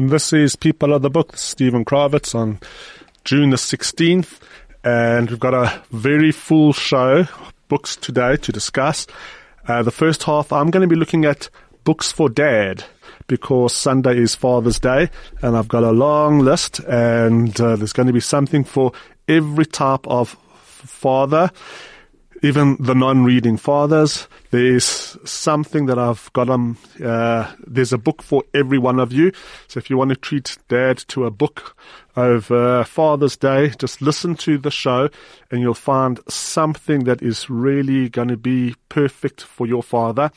This is People of the Book, Steven Krawitz on June the 16th, and we've got a very full show, books today to discuss. Uh, the first half, I'm going to be looking at books for dad because Sunday is Father's Day, and I've got a long list, and uh, there's going to be something for every type of father even the non-reading fathers. There's something that I've got on. Uh, there's a book for every one of you. So if you want to treat dad to a book over Father's Day, just listen to the show, and you'll find something that is really going to be perfect for your father.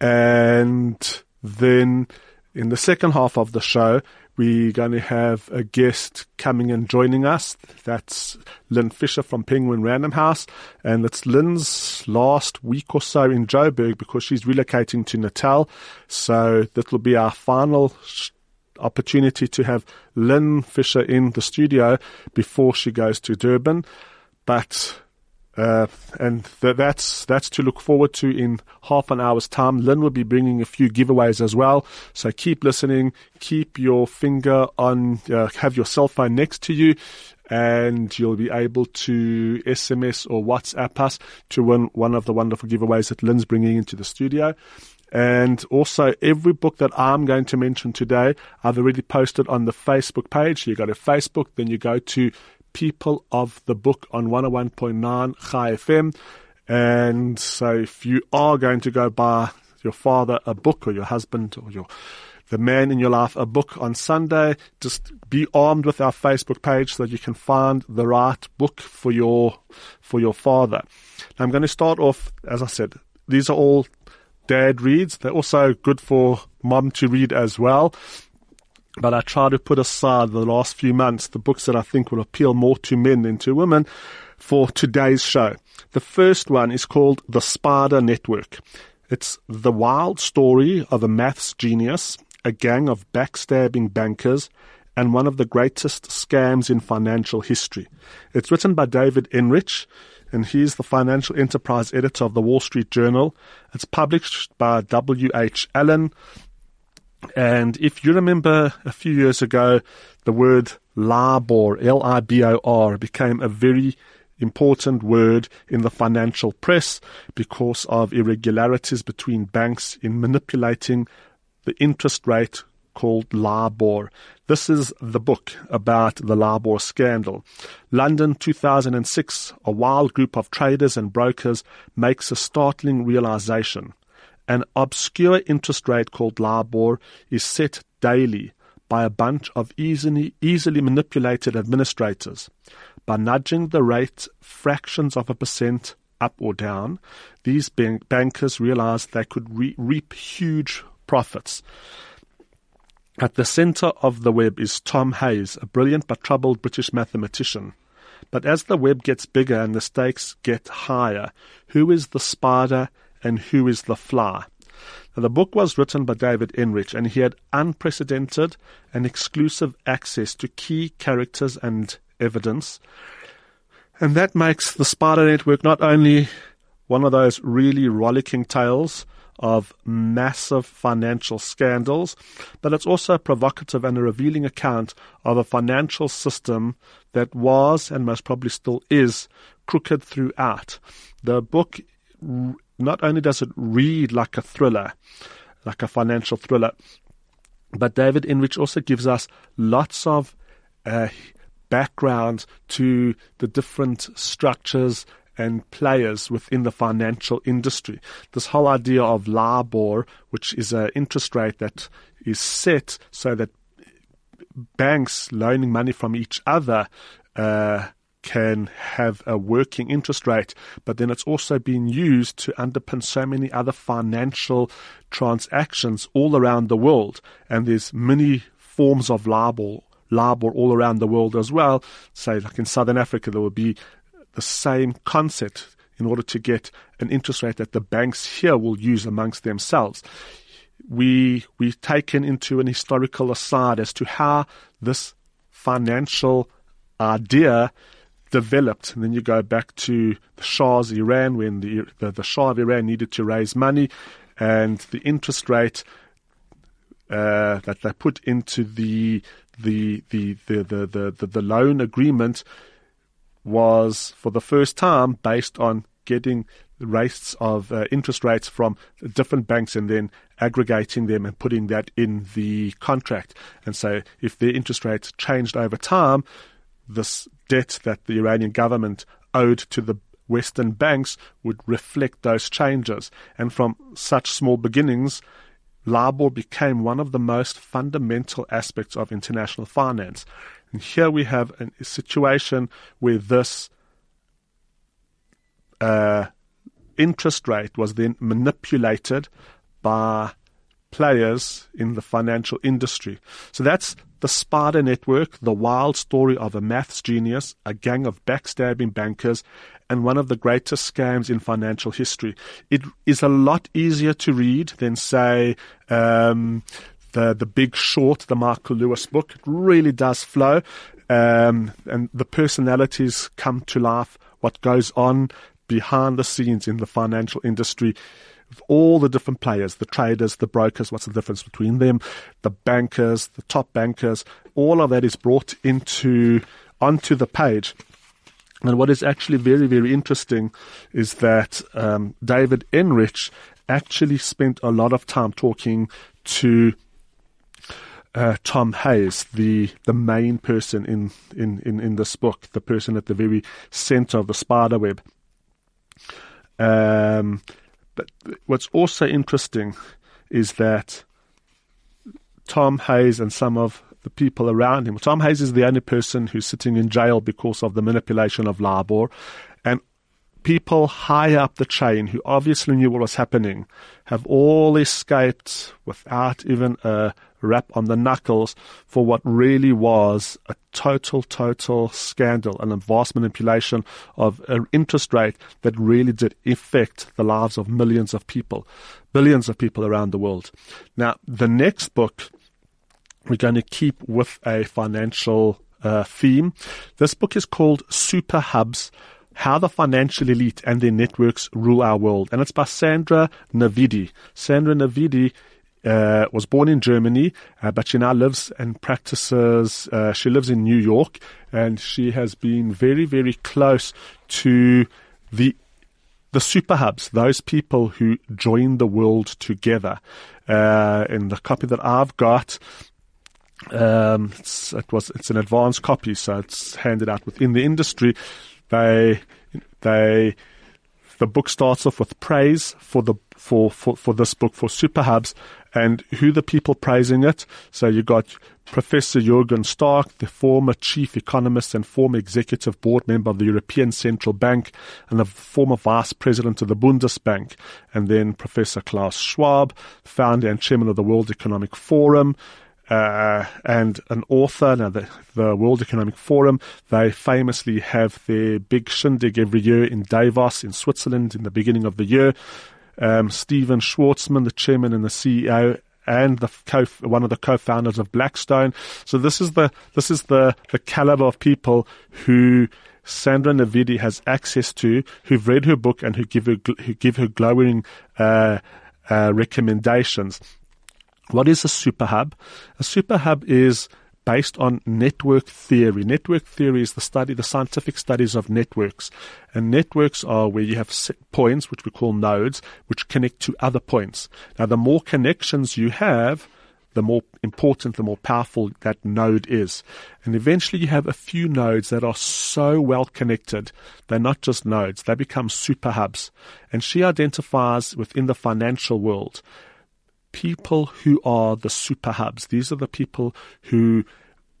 And then in the second half of the show, we're going to have a guest coming and joining us. That's Lynn Fisher from Penguin Random House. And it's Lynn's last week or so in Joburg because she's relocating to Natal. So that will be our final opportunity to have Lynn Fisher in the studio before she goes to Durban. But uh, and th- that's that's to look forward to in half an hour's time. Lynn will be bringing a few giveaways as well. So keep listening. Keep your finger on. Uh, have your cell phone next to you, and you'll be able to SMS or WhatsApp us to win one of the wonderful giveaways that Lynn's bringing into the studio. And also, every book that I'm going to mention today, I've already posted on the Facebook page. You go to Facebook, then you go to people of the book on 101.9 Chai FM. And so if you are going to go buy your father a book or your husband or your the man in your life a book on Sunday, just be armed with our Facebook page so that you can find the right book for your for your father. Now I'm going to start off, as I said, these are all dad reads. They're also good for mom to read as well but I try to put aside the last few months the books that I think will appeal more to men than to women for today's show. The first one is called The Spider Network. It's the wild story of a maths genius, a gang of backstabbing bankers, and one of the greatest scams in financial history. It's written by David Enrich, and he's the financial enterprise editor of the Wall Street Journal. It's published by W.H. Allen, and if you remember a few years ago, the word LIBOR, L-I-B-O-R, became a very important word in the financial press because of irregularities between banks in manipulating the interest rate called LIBOR. This is the book about the LIBOR scandal. London 2006, a wild group of traders and brokers makes a startling realization. An obscure interest rate called LIBOR is set daily by a bunch of easily, easily manipulated administrators. By nudging the rate fractions of a percent up or down, these bank- bankers realized they could re- reap huge profits. At the center of the web is Tom Hayes, a brilliant but troubled British mathematician. But as the web gets bigger and the stakes get higher, who is the spider and Who is the Fly. Now, the book was written by David Enrich, and he had unprecedented and exclusive access to key characters and evidence. And that makes the Spider Network not only one of those really rollicking tales of massive financial scandals, but it's also a provocative and a revealing account of a financial system that was and most probably still is crooked throughout. The book not only does it read like a thriller, like a financial thriller, but David Enrich also gives us lots of uh, background to the different structures and players within the financial industry. This whole idea of LIBOR, which is an interest rate that is set so that banks loaning money from each other uh, can have a working interest rate, but then it's also been used to underpin so many other financial transactions all around the world. And there's many forms of LIBOR, LIBOR all around the world as well. Say, like in Southern Africa, there will be the same concept in order to get an interest rate that the banks here will use amongst themselves. We we've taken into an historical aside as to how this financial idea developed. And then you go back to the Shah's Iran when the, the, the Shah of Iran needed to raise money and the interest rate uh, that they put into the the the the the the, the, loan agreement was for the first time based on getting rates of uh, interest rates from different banks and then aggregating them and putting that in the contract. And so if the interest rates changed over time, this debt that the Iranian government owed to the Western banks would reflect those changes. And from such small beginnings, LIBOR became one of the most fundamental aspects of international finance. And here we have a situation where this uh, interest rate was then manipulated by players in the financial industry. So that's the Spider Network, the wild story of a maths genius, a gang of backstabbing bankers, and one of the greatest scams in financial history. It is a lot easier to read than, say, um, the the Big Short, the Michael Lewis book. It really does flow, um, and the personalities come to life. What goes on behind the scenes in the financial industry all the different players, the traders, the brokers, what's the difference between them, the bankers, the top bankers, all of that is brought into onto the page. And what is actually very, very interesting is that um, David Enrich actually spent a lot of time talking to uh, Tom Hayes, the the main person in, in, in, in this book, the person at the very center of the spider web. Um, but what's also interesting is that Tom Hayes and some of the people around him. Tom Hayes is the only person who's sitting in jail because of the manipulation of LIBOR. And people high up the chain who obviously knew what was happening have all escaped without even a rap on the knuckles for what really was a total, total scandal and a vast manipulation of an interest rate that really did affect the lives of millions of people, billions of people around the world. Now, the next book we're going to keep with a financial uh, theme. This book is called Super Hubs how the Financial Elite and Their Networks Rule Our World. And it's by Sandra Navidi. Sandra Navidi uh, was born in Germany, uh, but she now lives and practices. Uh, she lives in New York, and she has been very, very close to the the super hubs, those people who join the world together. Uh, in the copy that I've got, um, it was it's an advanced copy, so it's handed out within the industry. They they the book starts off with praise for the for, for, for this book for Super Hubs and who the people praising it. So you got Professor Jürgen Stark, the former chief economist and former executive board member of the European Central Bank and the former vice president of the Bundesbank. And then Professor Klaus Schwab, founder and chairman of the World Economic Forum uh, and an author. Now, the, the, World Economic Forum, they famously have their big shindig every year in Davos in Switzerland in the beginning of the year. Um, Stephen Schwarzman, the chairman and the CEO, and the co- one of the co-founders of Blackstone. So this is the this is the the caliber of people who Sandra Navidi has access to, who've read her book and who give her who give her glowing uh, uh, recommendations. What is a super hub? A super hub is based on network theory. Network theory is the study, the scientific studies of networks. And networks are where you have points, which we call nodes, which connect to other points. Now, the more connections you have, the more important, the more powerful that node is. And eventually you have a few nodes that are so well connected. They're not just nodes. They become super hubs. And she identifies within the financial world people who are the super hubs. These are the people who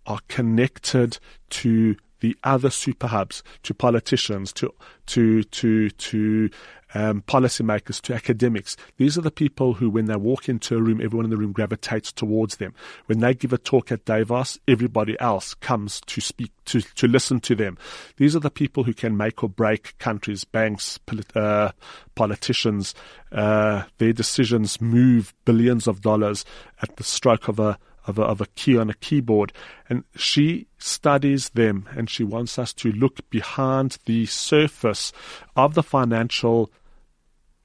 are connected to the other super hubs, to politicians, to to to to um, policymakers, to academics. These are the people who, when they walk into a room, everyone in the room gravitates towards them. When they give a talk at Davos, everybody else comes to speak, to, to listen to them. These are the people who can make or break countries, banks, polit- uh, politicians. Uh, their decisions move billions of dollars at the stroke of a of a, of a key on a keyboard. And she studies them and she wants us to look behind the surface of the financial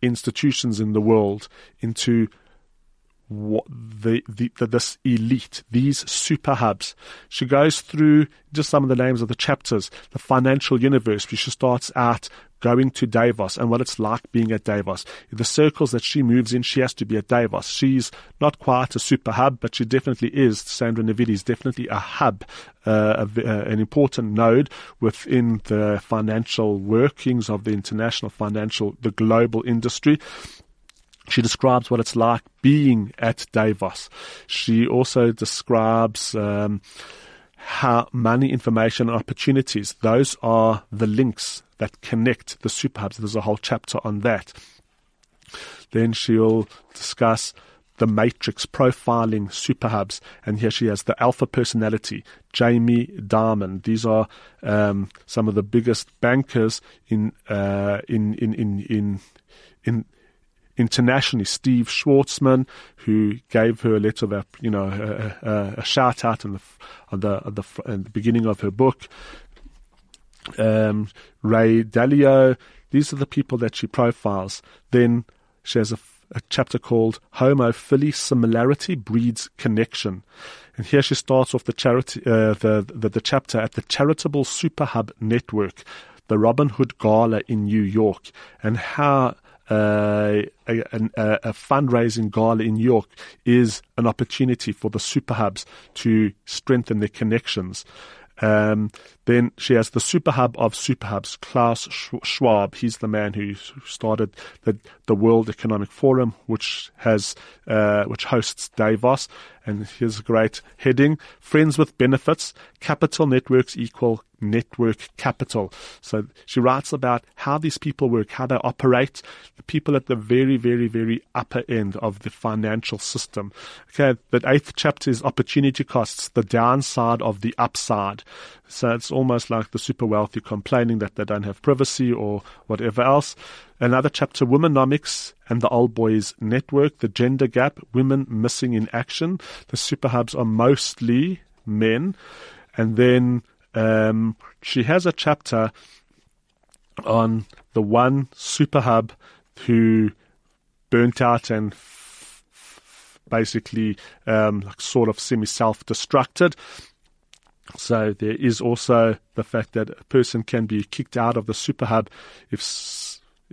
institutions in the world into the, the, the, this elite, these super hubs. She goes through just some of the names of the chapters. The financial universe, she starts out going to Davos and what it's like being at Davos. The circles that she moves in, she has to be at Davos. She's not quite a super hub, but she definitely is. Sandra Navidi is definitely a hub, uh, a, uh, an important node within the financial workings of the international financial, the global industry. She describes what it's like being at Davos. She also describes um, how money, information, and opportunities, those are the links that connect the super hubs. There's a whole chapter on that. Then she'll discuss the matrix profiling super hubs. And here she has the alpha personality, Jamie Dimon. These are um, some of the biggest bankers in, uh, in, in, in, in, in internationally, Steve Schwarzman, who gave her a letter of, you know, a, a, a shout out on the, on the, on the, the beginning of her book. Um, Ray Dalio. These are the people that she profiles. Then she has a, a chapter called "Homo Homophily Similarity Breeds Connection. And here she starts off the charity, uh, the, the, the chapter at the Charitable Super Hub Network, the Robin Hood Gala in New York, and how a, a, a, fundraising gala in York is an opportunity for the super hubs to strengthen their connections. Um, then she has the super hub of super hubs, Klaus Schwab. He's the man who started the, the World Economic Forum, which has uh, which hosts Davos. And here's a great heading: Friends with benefits. Capital networks equal network capital. So she writes about how these people work, how they operate, the people at the very, very, very upper end of the financial system. Okay, the eighth chapter is opportunity costs, the downside of the upside. So it's almost like the super wealthy complaining that they don't have privacy or whatever else. Another chapter, Womenomics and the Old Boys Network, the gender gap, women missing in action. The super hubs are mostly men. And then um, she has a chapter on the one super hub who burnt out and basically um, like sort of semi self destructed. So there is also the fact that a person can be kicked out of the super hub if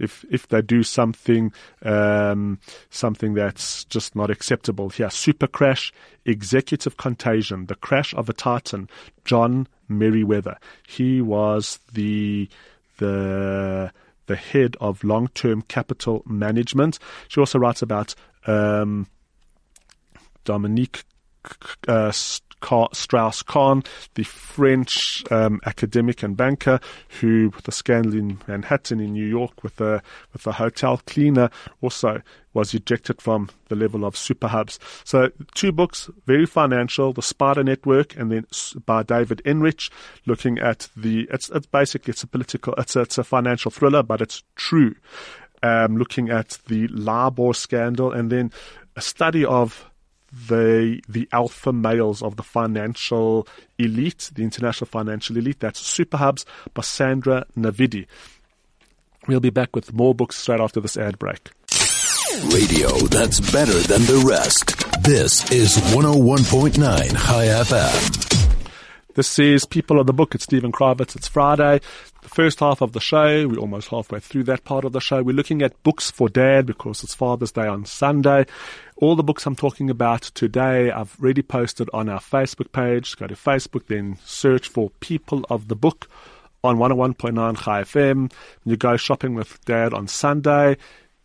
if if they do something um, something that's just not acceptable. Here, super crash, executive contagion, the crash of a titan. John Meriwether. He was the the the head of long term capital management. She also writes about um, Dominique uh, Strauss Kahn, the French um, academic and banker who, with a scandal in Manhattan in New York with a, with a hotel cleaner, also was ejected from the level of super hubs. So two books, very financial, The Spider Network, and then by David Enrich, looking at the, it's, it's basically, it's a political, it's a, it's a financial thriller, but it's true. Um, looking at the LIBOR scandal and then a study of the the alpha males of the financial elite, the international financial elite. That's Super Hubs by Sandra Navidi. We'll be back with more books straight after this ad break. Radio that's better than the rest. This is 101.9 Chai FM. This is People of the Book. It's Steven Krawitz. It's Friday. The first half of the show, we're almost halfway through that part of the show. We're looking at books for dad because it's Father's Day on Sunday. All the books I'm talking about today, I've already posted on our Facebook page. Go to Facebook, then search for People of the Book on 101.9 Chai FM. When you go shopping with dad on Sunday,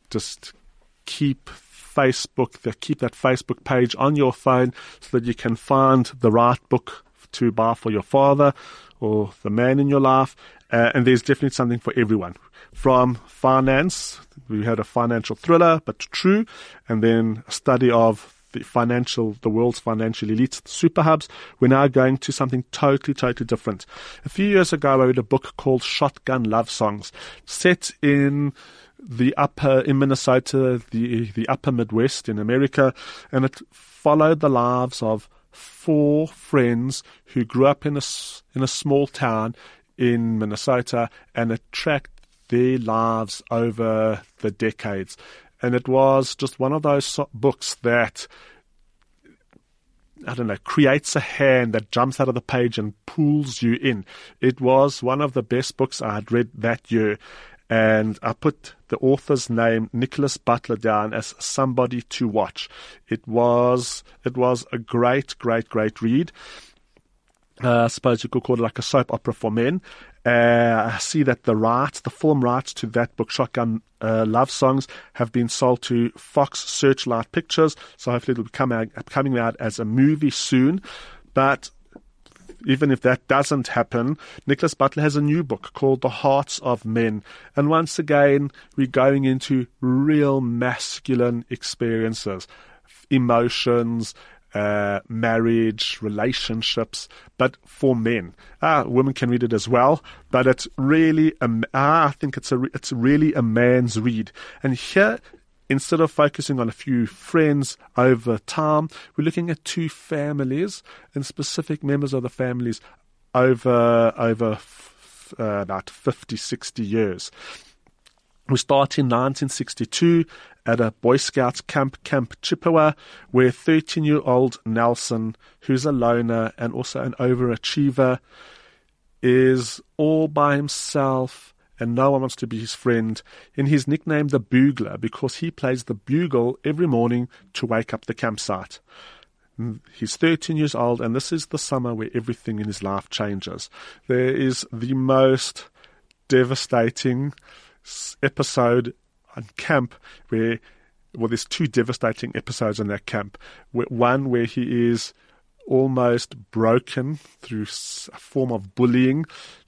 just keep Facebook, keep that Facebook page on your phone so that you can find the right book to buy for your father or the man in your life. Uh, and there's definitely something for everyone. From finance, we had a financial thriller, but true, and then a study of the financial, the world's financial elite, super hubs. We're now going to something totally, totally different. A few years ago, I read a book called Shotgun Love Songs, set in the upper in Minnesota, the the upper Midwest in America, and it followed the lives of four friends who grew up in a, in a small town in Minnesota and it tracked their lives over the decades. and it was just one of those books that I don't know, creates a hand that jumps out of the page and pulls you in. It was one of the best books I had read that year. And I put the author's name, Nickolas Butler, down as somebody to watch. It was, it was a great, great, great read. Uh, I suppose you could call it like a soap opera for men. Uh, I see that the rights, the film rights to that book, Shotgun uh, Love Songs, have been sold to Fox Searchlight Pictures. So hopefully it'll be come out, coming out as a movie soon. But even if that doesn't happen, Nickolas Butler has a new book called The Hearts of Men. And once again, we're going into real masculine experiences, emotions, uh, marriage, relationships, but for men. Ah, women can read it as well, but it's really, a, ah, I think it's a, it's really a man's read. And here, instead of focusing on a few friends over time, we're looking at two families and specific members of the families over, over f- uh, about 50, 60 years. We start in 1962 at a Boy Scouts camp, Camp Chippewa, where 13 year old Nelson, who's a loner and also an overachiever, is all by himself and no one wants to be his friend. And he's nicknamed the Bugler because he plays the bugle every morning to wake up the campsite. Mm, he's 13 years old, and this is the summer where everything in his life changes. There is the most devastating episode on camp where well there's two devastating episodes in that camp. One where he is almost broken through a form of bullying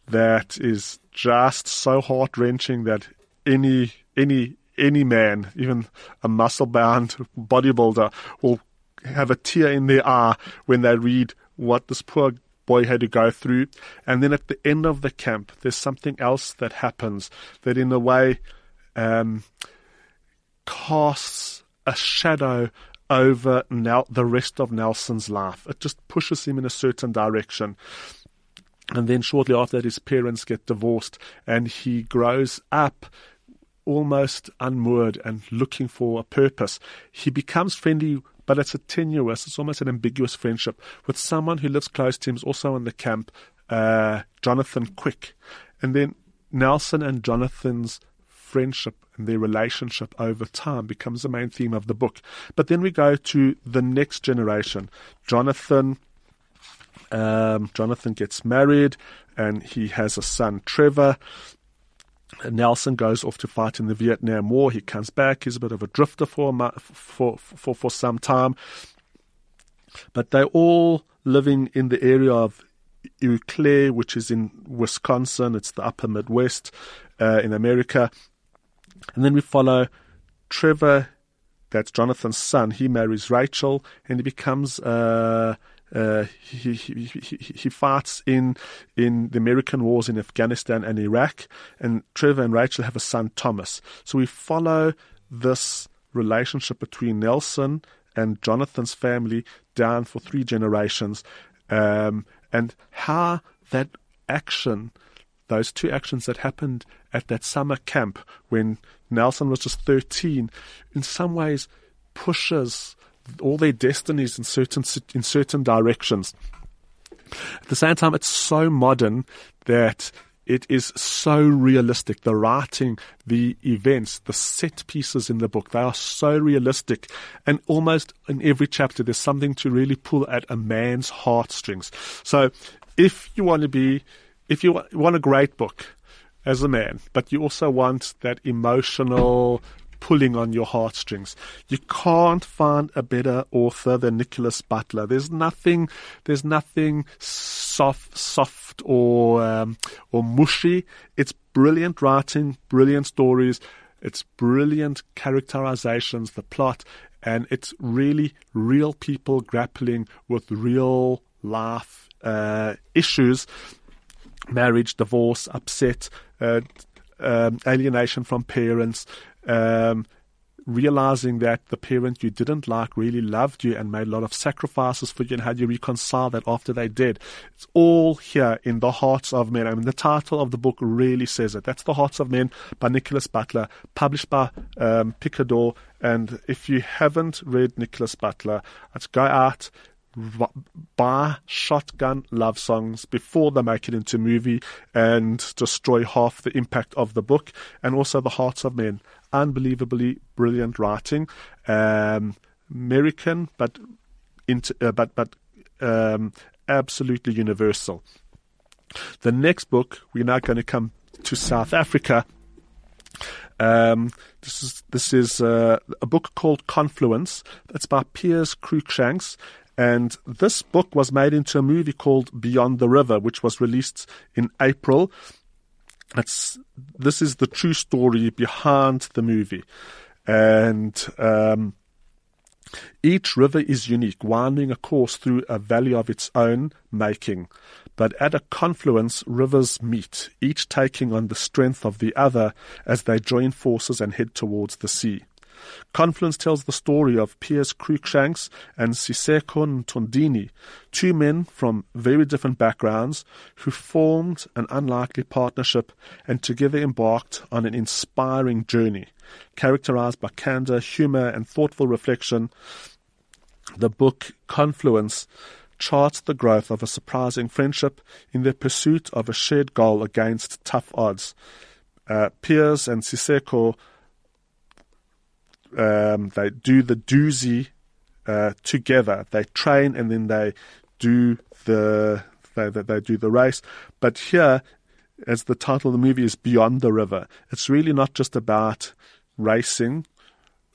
that is just so heart wrenching that any any any man, even a muscle bound bodybuilder, will have a tear in their eye when they read what this poor boy had to go through. And then at the end of the camp, there's something else that happens that, in a way, um, casts a shadow over Nel- the rest of Nelson's life. It just pushes him in a certain direction. And then shortly after that, his parents get divorced, and he grows up almost unmoored and looking for a purpose. He becomes friendly, but it's a tenuous, it's almost an ambiguous friendship with someone who lives close to him, is also in the camp, uh, Jonathan Quick. And then Nelson and Jonathan's friendship and their relationship over time becomes the main theme of the book. But then we go to the next generation. Jonathan um, Jonathan gets married and he has a son, Trevor. Nelson goes off to fight in the Vietnam War. He comes back. He's a bit of a drifter for for for for some time, but they're all living in the area of Eau Claire, which is in Wisconsin. It's the upper Midwest uh, in America. And then we follow Trevor, that's Jonathan's son. He marries Rachel, and he becomes. Uh, uh, he, he, he, fights in in the American wars in Afghanistan and Iraq, and Trevor and Rachel have a son Thomas. So we follow this relationship between Nelson and Jonathan's family down for three generations, um, and how that action, those two actions that happened at that summer camp when Nelson was just 13, in some ways pushes all their destinies in certain in certain directions. At the same time, it's so modern that it is so realistic. The writing, the events, the set pieces in the book, they are so realistic. And almost in every chapter, there's something to really pull at a man's heartstrings. So if you want to be, if you want a great book as a man, but you also want that emotional, pulling on your heartstrings. You can't find a better author than Nickolas Butler. There's nothing, there's nothing soft, soft or um, or mushy. It's brilliant writing, brilliant stories. It's brilliant characterizations, the plot, and it's really real people grappling with real life uh, issues marriage, divorce, upset, uh, um, alienation from parents, um, realizing that the parent you didn't like really loved you and made a lot of sacrifices for you and how you reconcile that after they did. It's all here in The Hearts of Men. I mean, the title of the book really says it. That's The Hearts of Men by Nickolas Butler, published by um, Picador. And if you haven't read Nickolas Butler, let's go out, buy shotgun love songs before they make it into movie and destroy half the impact of the book and also the hearts of men. Unbelievably brilliant writing. Um, american but into, uh, but but um, absolutely universal. The next book we're now going to come to south africa. Um, this is this is uh, a book called Confluence. That's by Piers Cruikshanks, and this book was made into a movie called Beyond the River, which was released in April. It's, this is the true story behind the movie. And um, each river is unique, winding a course through a valley of its own making. But at a confluence, rivers meet, each taking on the strength of the other as they join forces and head towards the sea. Confluence tells the story of Piers Cruickshanks and Siseko Ntondini, two men from very different backgrounds who formed an unlikely partnership and together embarked on an inspiring journey. Characterized by candor, humor, and thoughtful reflection, the book Confluence charts the growth of a surprising friendship in their pursuit of a shared goal against tough odds. Uh, Piers and Siseko um, they do the Dusi uh, together. They train and then they do the they, they, they do the race. But here, as the title of the movie is Beyond the River, it's really not just about racing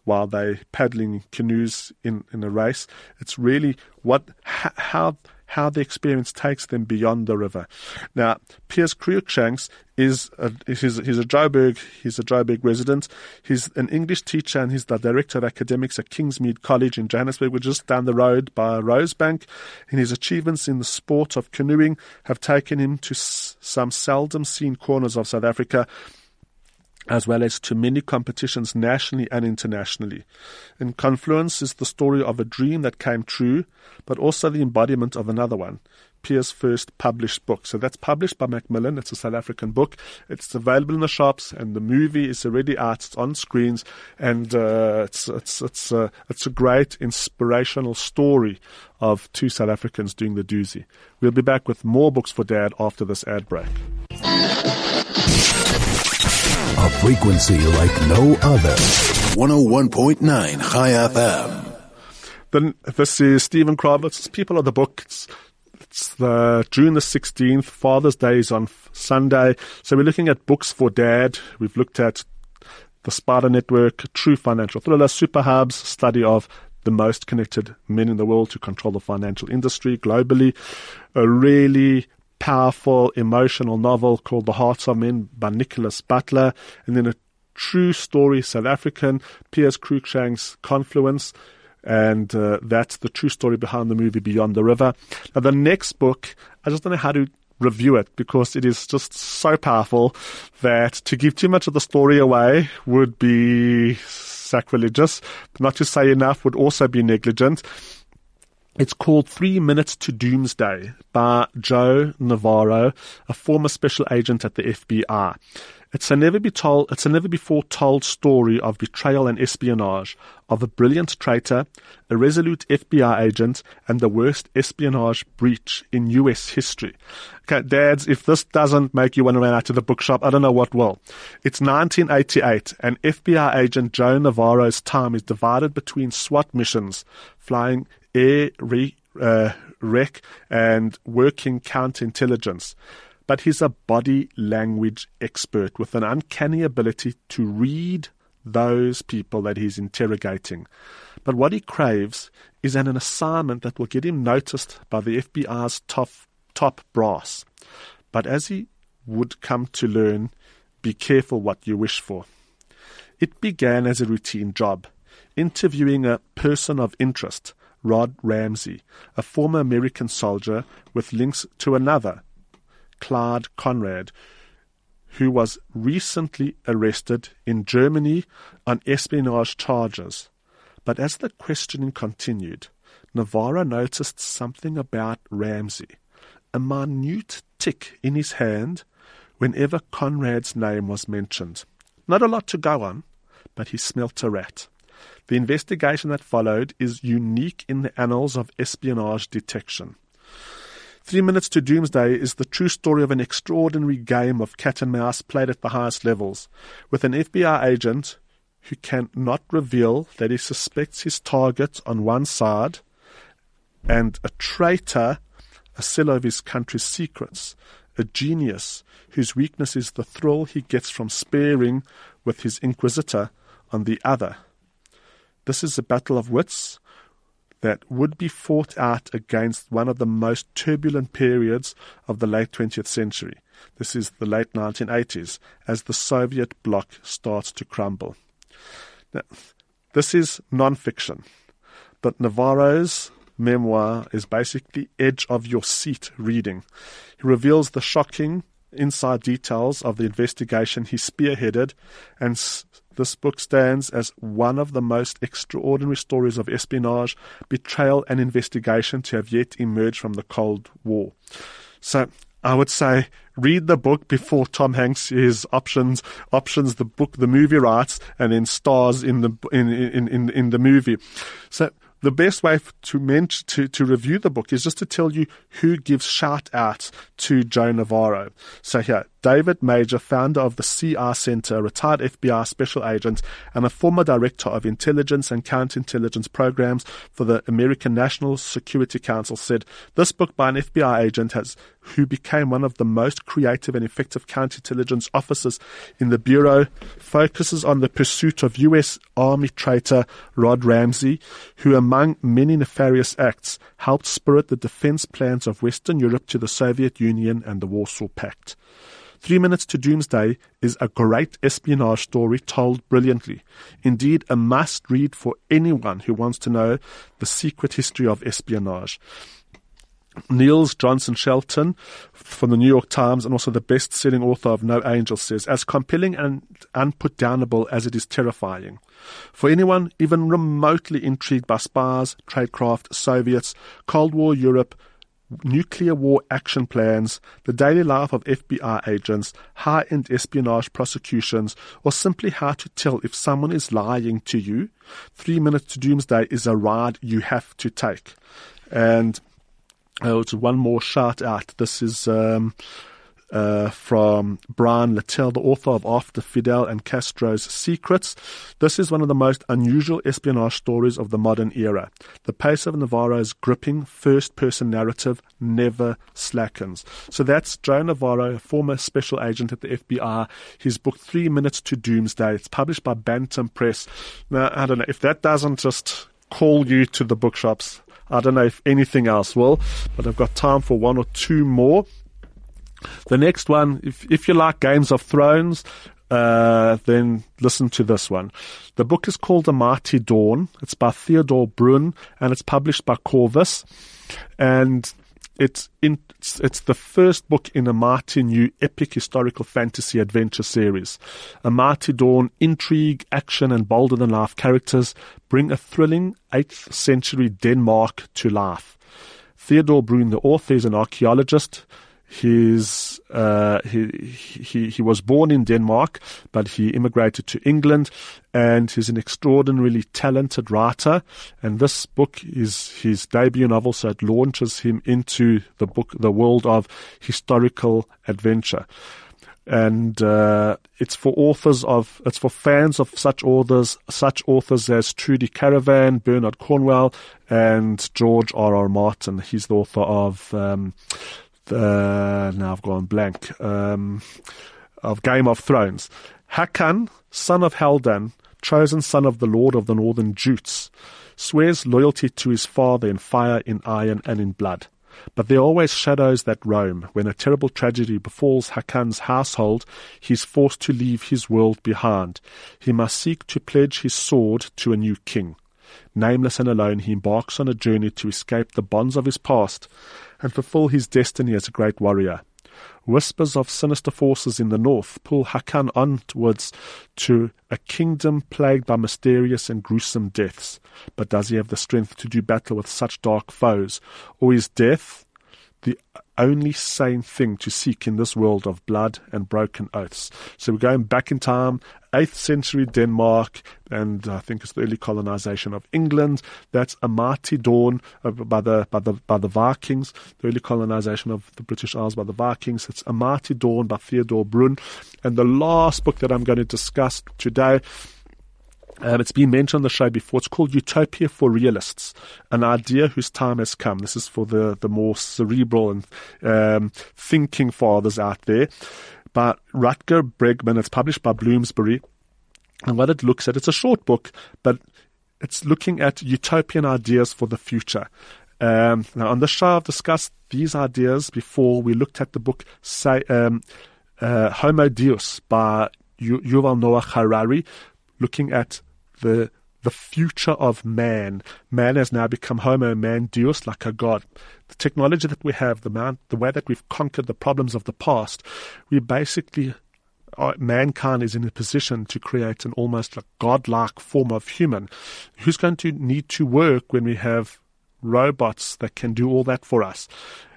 while they paddling canoes in, in a race. It's really what how how the experience takes them beyond the river. Now, Piers Cruickshanks is a, he's, he's a Joburg he's a Joburg resident. He's an English teacher and he's the director of academics at Kingsmead College in Johannesburg, which is just down the road by Rosebank. And his achievements in the sport of canoeing have taken him to s- some seldom seen corners of South Africa as well as to many competitions nationally and internationally. In Confluence is the story of a dream that came true, but also the embodiment of another one. Piers' first published book. So that's published by Macmillan. It's a South African book. It's available in the shops, and the movie is already out. It's on screens, and uh, it's it's it's a, uh, it's a great inspirational story of two South Africans doing the Dusi. We'll be back with more books for Dad after this ad break. A frequency like no other. 101.9 Chai FM. Then this is Steven Krawitz. People of the book. It's, it's the June the 16th. Father's Day is on Sunday. So we're looking at books for dad. We've looked at the Spider Network, True Financial Thriller, Super Hubs, study of the most connected men in the world to control the financial industry globally. A really powerful emotional novel called The Hearts of Men by Nickolas Butler, and then a true story South African, Piers Cruickshank's Confluence, and uh, that's the true story behind the movie Beyond the River. Now, the next book, I just don't know how to review it because it is just so powerful that to give too much of the story away would be sacrilegious. Not to say enough would also be negligent. It's called Three Minutes to Doomsday by Joe Navarro, a former special agent at the FBI. It's a never be told, it's a never before told story of betrayal and espionage, of a brilliant traitor, a resolute FBI agent, and the worst espionage breach in US history. Okay, dads, if this doesn't make you want to run out to the bookshop, I don't know what will. It's 1988, and FBI agent Joe Navarro's time is divided between SWAT missions, flying air re, uh, rec and working counterintelligence. But he's a body language expert with an uncanny ability to read those people that he's interrogating. But what he craves is an, assignment that will get him noticed by the FBI's top, top brass. But as he would come to learn, be careful what you wish for. It began as a routine job, interviewing a person of interest, Rod Ramsay, a former American soldier with links to another, Clyde Conrad, who was recently arrested in Germany on espionage charges. But as the questioning continued, Navarro noticed something about Ramsay, a minute tick in his hand whenever Conrad's name was mentioned. Not a lot to go on, but he smelt a rat. The investigation that followed is unique in the annals of espionage detection. Three Minutes to Doomsday is the true story of an extraordinary game of cat and mouse played at the highest levels, with an FBI agent who can not reveal that he suspects his target on one side and a traitor, a seller of his country's secrets, a genius whose weakness is the thrill he gets from sparing with his inquisitor on the other. This is a battle of wits that would be fought out against one of the most turbulent periods of the late 20th century. This is the late 1980s, as the Soviet bloc starts to crumble. Now, this is non-fiction, but Navarro's memoir is basically edge of your seat reading. He reveals the shocking inside details of the investigation he spearheaded and this book stands as one of the most extraordinary stories of espionage, betrayal, and investigation to have yet emerged from the Cold War. So I would say read the book before Tom Hanks is options options the book the movie rights and then stars in the in in in, in the movie. So the best way to, mention, to, to review the book is just to tell you who gives shout outs to Joe Navarro. So here, David Major, founder of the CR Center, retired FBI special agent, and a former director of intelligence and counterintelligence programs for the American National Security Council, said this book by an FBI agent has who became one of the most creative and effective counterintelligence officers in the Bureau, focuses on the pursuit of U.S. Army traitor Rod Ramsay, who, among many nefarious acts, helped spirit the defense plans of Western Europe to the Soviet Union and the Warsaw Pact. Three Minutes to Doomsday is a great espionage story told brilliantly. Indeed, a must read for anyone who wants to know the secret history of espionage. Nils Johnson Shelton from the New York Times and also the best selling author of No Angel says, as compelling and unputdownable as it is terrifying. For anyone even remotely intrigued by spies, tradecraft, Soviets, Cold War Europe, nuclear war action plans, the daily life of FBI agents, high end espionage prosecutions, or simply how to tell if someone is lying to you, Three Minutes to Doomsday is a ride you have to take. And uh, one more shout out. This is um, uh, from Brian Latell, the author of After Fidel and Castro's Secrets. This is one of the most unusual espionage stories of the modern era. The pace of Navarro's gripping first person narrative never slackens. So that's Joe Navarro, a former special agent at the FBI. His book, Three Minutes to Doomsday. It's published by Bantam Press. Now, I don't know if that doesn't just call you to the bookshops. I don't know if anything else will, but I've got time for one or two more. The next one, if, if you like Games of Thrones, uh, then listen to this one. The book is called The Mighty Dawn. It's by Theodore Brun and it's published by Corvus. And it's, in, it's, it's the first book in a mighty new epic historical fantasy adventure series. A Mighty Dawn intrigue, action, and bolder than life characters bring a thrilling 8th century Denmark to life. Theodore Brun, the author, is an archaeologist He's, uh, he, he, he was born in Denmark, but he immigrated to England and he's an extraordinarily talented writer. And this book is his debut novel, so it launches him into the book, the world of historical adventure. And uh, it's for authors of, it's for fans of such authors, such authors as Trudi Canavan, Bernard Cornwell, and George R. R. Martin. He's the author of um, uh, now I've gone blank, um, of Game of Thrones. Hakan, son of Haldan, chosen son of the Lord of the Northern Jutes, swears loyalty to his father in fire, in iron, and in blood. But there are always shadows that roam. When a terrible tragedy befalls Hakan's household, he is forced to leave his world behind. He must seek to pledge his sword to a new king. Nameless and alone, he embarks on a journey to escape the bonds of his past and fulfill his destiny as a great warrior. Whispers of sinister forces in the north pull Hakan onwards to a kingdom plagued by mysterious and gruesome deaths. But does he have the strength to do battle with such dark foes? Or is death the only sane thing to seek in this world of blood and broken oaths. So we're going back in time, 8th century Denmark, and I think it's the early colonization of England. That's a dawn by the, by the, by the Vikings, the early colonization of the British Isles by the Vikings. It's a dawn by Theodore Brun. And the last book that I'm going to discuss today um, it's been mentioned on the show before. It's called Utopia for Realists, an idea whose time has come. This is for the, the more cerebral and um, thinking fathers out there. By Rutger Bregman. It's published by Bloomsbury. And what it looks at, it's a short book, but it's looking at utopian ideas for the future. Um, now, on the show, I've discussed these ideas before. We looked at the book say, um, uh, Homo Deus by Yuval Noah Harari, looking at the the future of man. Man has now become Homo, man Deus, like a god. The technology that we have, the man, the way that we've conquered the problems of the past, we basically uh, mankind is in a position to create an almost like godlike form of human. Who's going to need to work when we have robots that can do all that for us?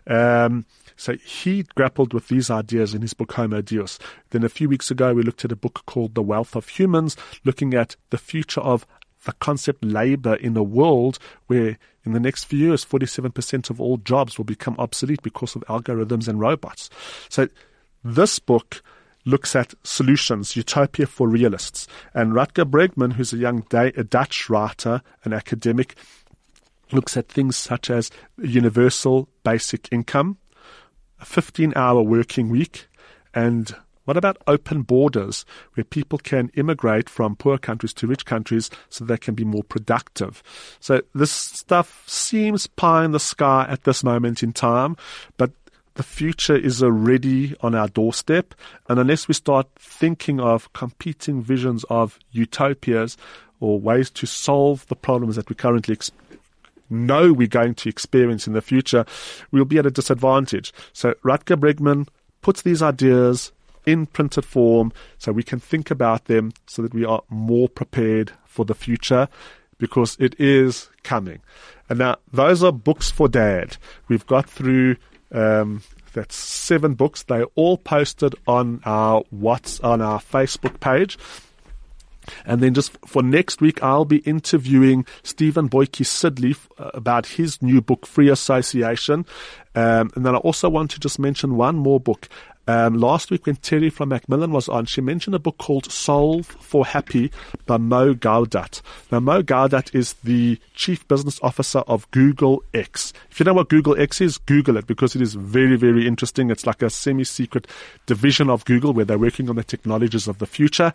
Um, so he grappled with these ideas in his book Homo Deus. Then a few weeks ago, we looked at a book called The Wealth of Humans, looking at the future of the concept labor in a world where in the next few years, 47% of all jobs will become obsolete because of algorithms and robots. So this book looks at solutions, utopia for realists. And Rutger Bregman, who's a young a Dutch writer, an academic, looks at things such as universal basic income, a 15 hour working week, and what about open borders where people can immigrate from poor countries to rich countries so they can be more productive? So this stuff seems pie in the sky at this moment in time, but the future is already on our doorstep. And unless we start thinking of competing visions of utopias or ways to solve the problems that we currently know we're going to experience in the future, we'll be at a disadvantage. So Rutger Bregman puts these ideas in printed form so we can think about them so that we are more prepared for the future because it is coming. And now those are books for dad. We've got through um, that's seven books. They're all posted on our what's on our Facebook page. And then just for next week, I'll be interviewing Stephen Boyke Sidley uh, about his new book, Free Association. Um, and then I also want to just mention one more book. Um, last week when Terry from Macmillan was on, she mentioned a book called Solve for Happy by Mo Gaudat. Now, Mo Gaudat is the Chief Business Officer of Google X. If you know what Google X is, Google it because it is very, very interesting. It's like a semi-secret division of Google where they're working on the technologies of the future.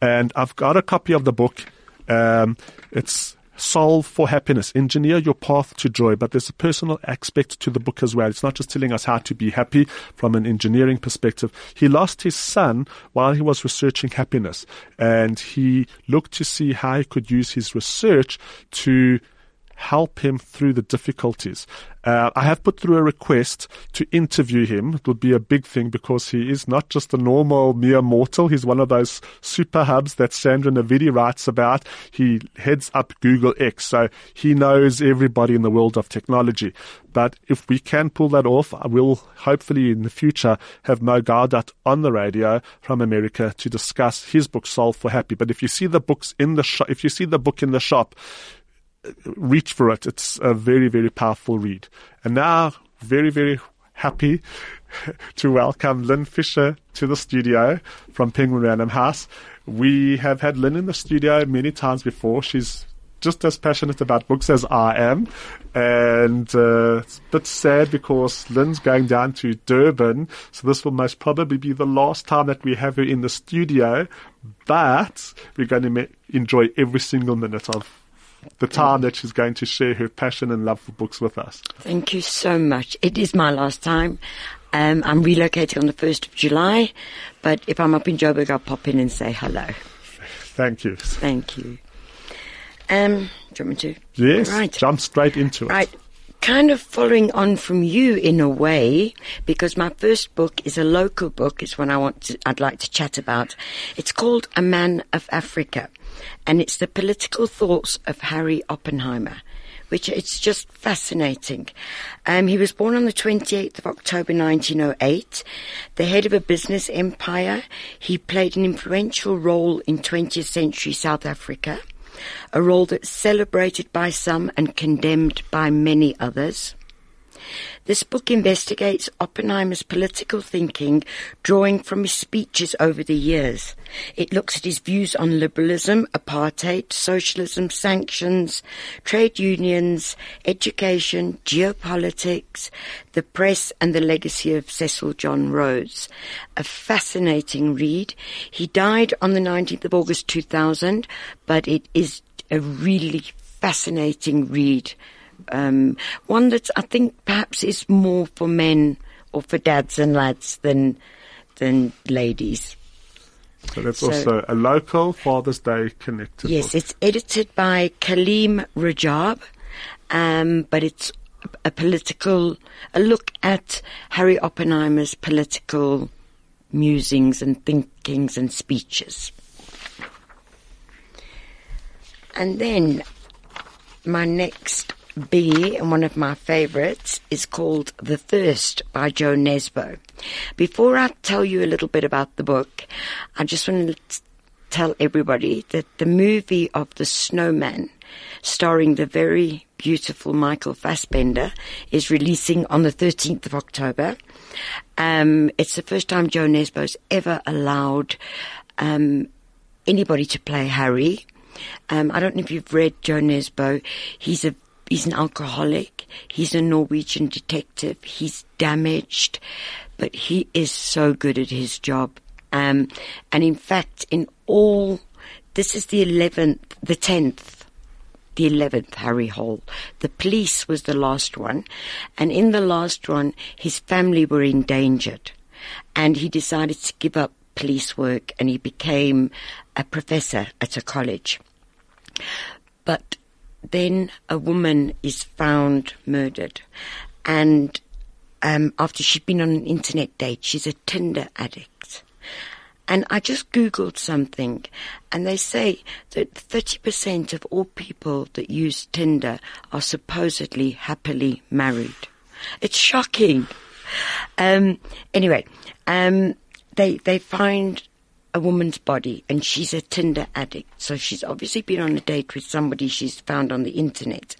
And I've got a copy of the book. Um, it's solve for happiness, engineer your path to joy. But there's a personal aspect to the book as well. It's not just telling us how to be happy from an engineering perspective. He lost his son while he was researching happiness and he looked to see how he could use his research to help him through the difficulties. Uh, I have put through a request to interview him. It would be a big thing because he is not just a normal mere mortal. He's one of those super hubs that Sandra Navidi writes about. He heads up Google X, so he knows everybody in the world of technology. But if we can pull that off, I will hopefully in the future have Mo on the radio from America to discuss his book Solve for Happy. But if you see the books in the shop, if you see the book in the shop, reach for it. It's a very, very powerful read. And now, very, very happy to welcome Lynn Fisher to the studio from Penguin Random House. We have had Lynn in the studio many times before. She's just as passionate about books as I am. And uh, it's a bit sad because Lynn's going down to Durban. So this will most probably be the last time that we have her in the studio. But we're going to ma- enjoy every single minute of the time that she's going to share her passion and love for books with us. Thank you so much. It is my last time. Um, I'm relocating on the 1st of July, but if I'm up in Joburg, I'll pop in and say hello. Thank you. Thank you. Um, do you want me to? Yes. Right. Jump straight into it. Right. Kind of following on from you in a way, because my first book is a local book. It's one I want to, I'd like to chat about. It's called A Man of Africa, and it's the political thoughts of Harry Oppenheimer which it's just fascinating. Um, he was born on the 28th of October 1908, the head of a business empire. He played an influential role in 20th century South Africa, a role that's celebrated by some and condemned by many others. This book investigates Oppenheimer's political thinking, drawing from his speeches over the years. It looks at his views on liberalism, apartheid, socialism, sanctions, trade unions, education, geopolitics, the press, and the legacy of Cecil John Rhodes. A fascinating read. He died on the 19th of August 2000, but it is a really fascinating read um, one that I think perhaps is more for men or for dads and lads than than ladies. So that's so, also a local Father's Day connected. Yes, book. it's edited by Kalim Rajab, um, but it's a political a look at Harry Oppenheimer's political musings and thinkings and speeches. And then my next B, and one of my favorites, is called The Thirst by Jo Nesbo. Before I tell you a little bit about the book, I just want to tell everybody that the movie of The Snowman, starring the very beautiful Michael Fassbender, is releasing on the 13th of October. Um, it's the first time Jo Nesbø's ever allowed um, anybody to play Harry. Um, I don't know if you've read Jo Nesbo. He's a He's an alcoholic. He's a Norwegian detective. He's damaged, but he is so good at his job. Um, and in fact, in all, this is the 11th, the 10th, the 11th Harry Hole. The police was the last one. And in the last one, his family were endangered. And he decided to give up police work and he became a professor at a college. But then a woman is found murdered, and um, after she'd been on an internet date, she's a Tinder addict. And I just Googled something, and they say that 30% of all people that use Tinder are supposedly happily married. It's shocking. Um, anyway, um, they, they find a woman's body and she's a Tinder addict. So she's obviously been on a date with somebody she's found on the internet.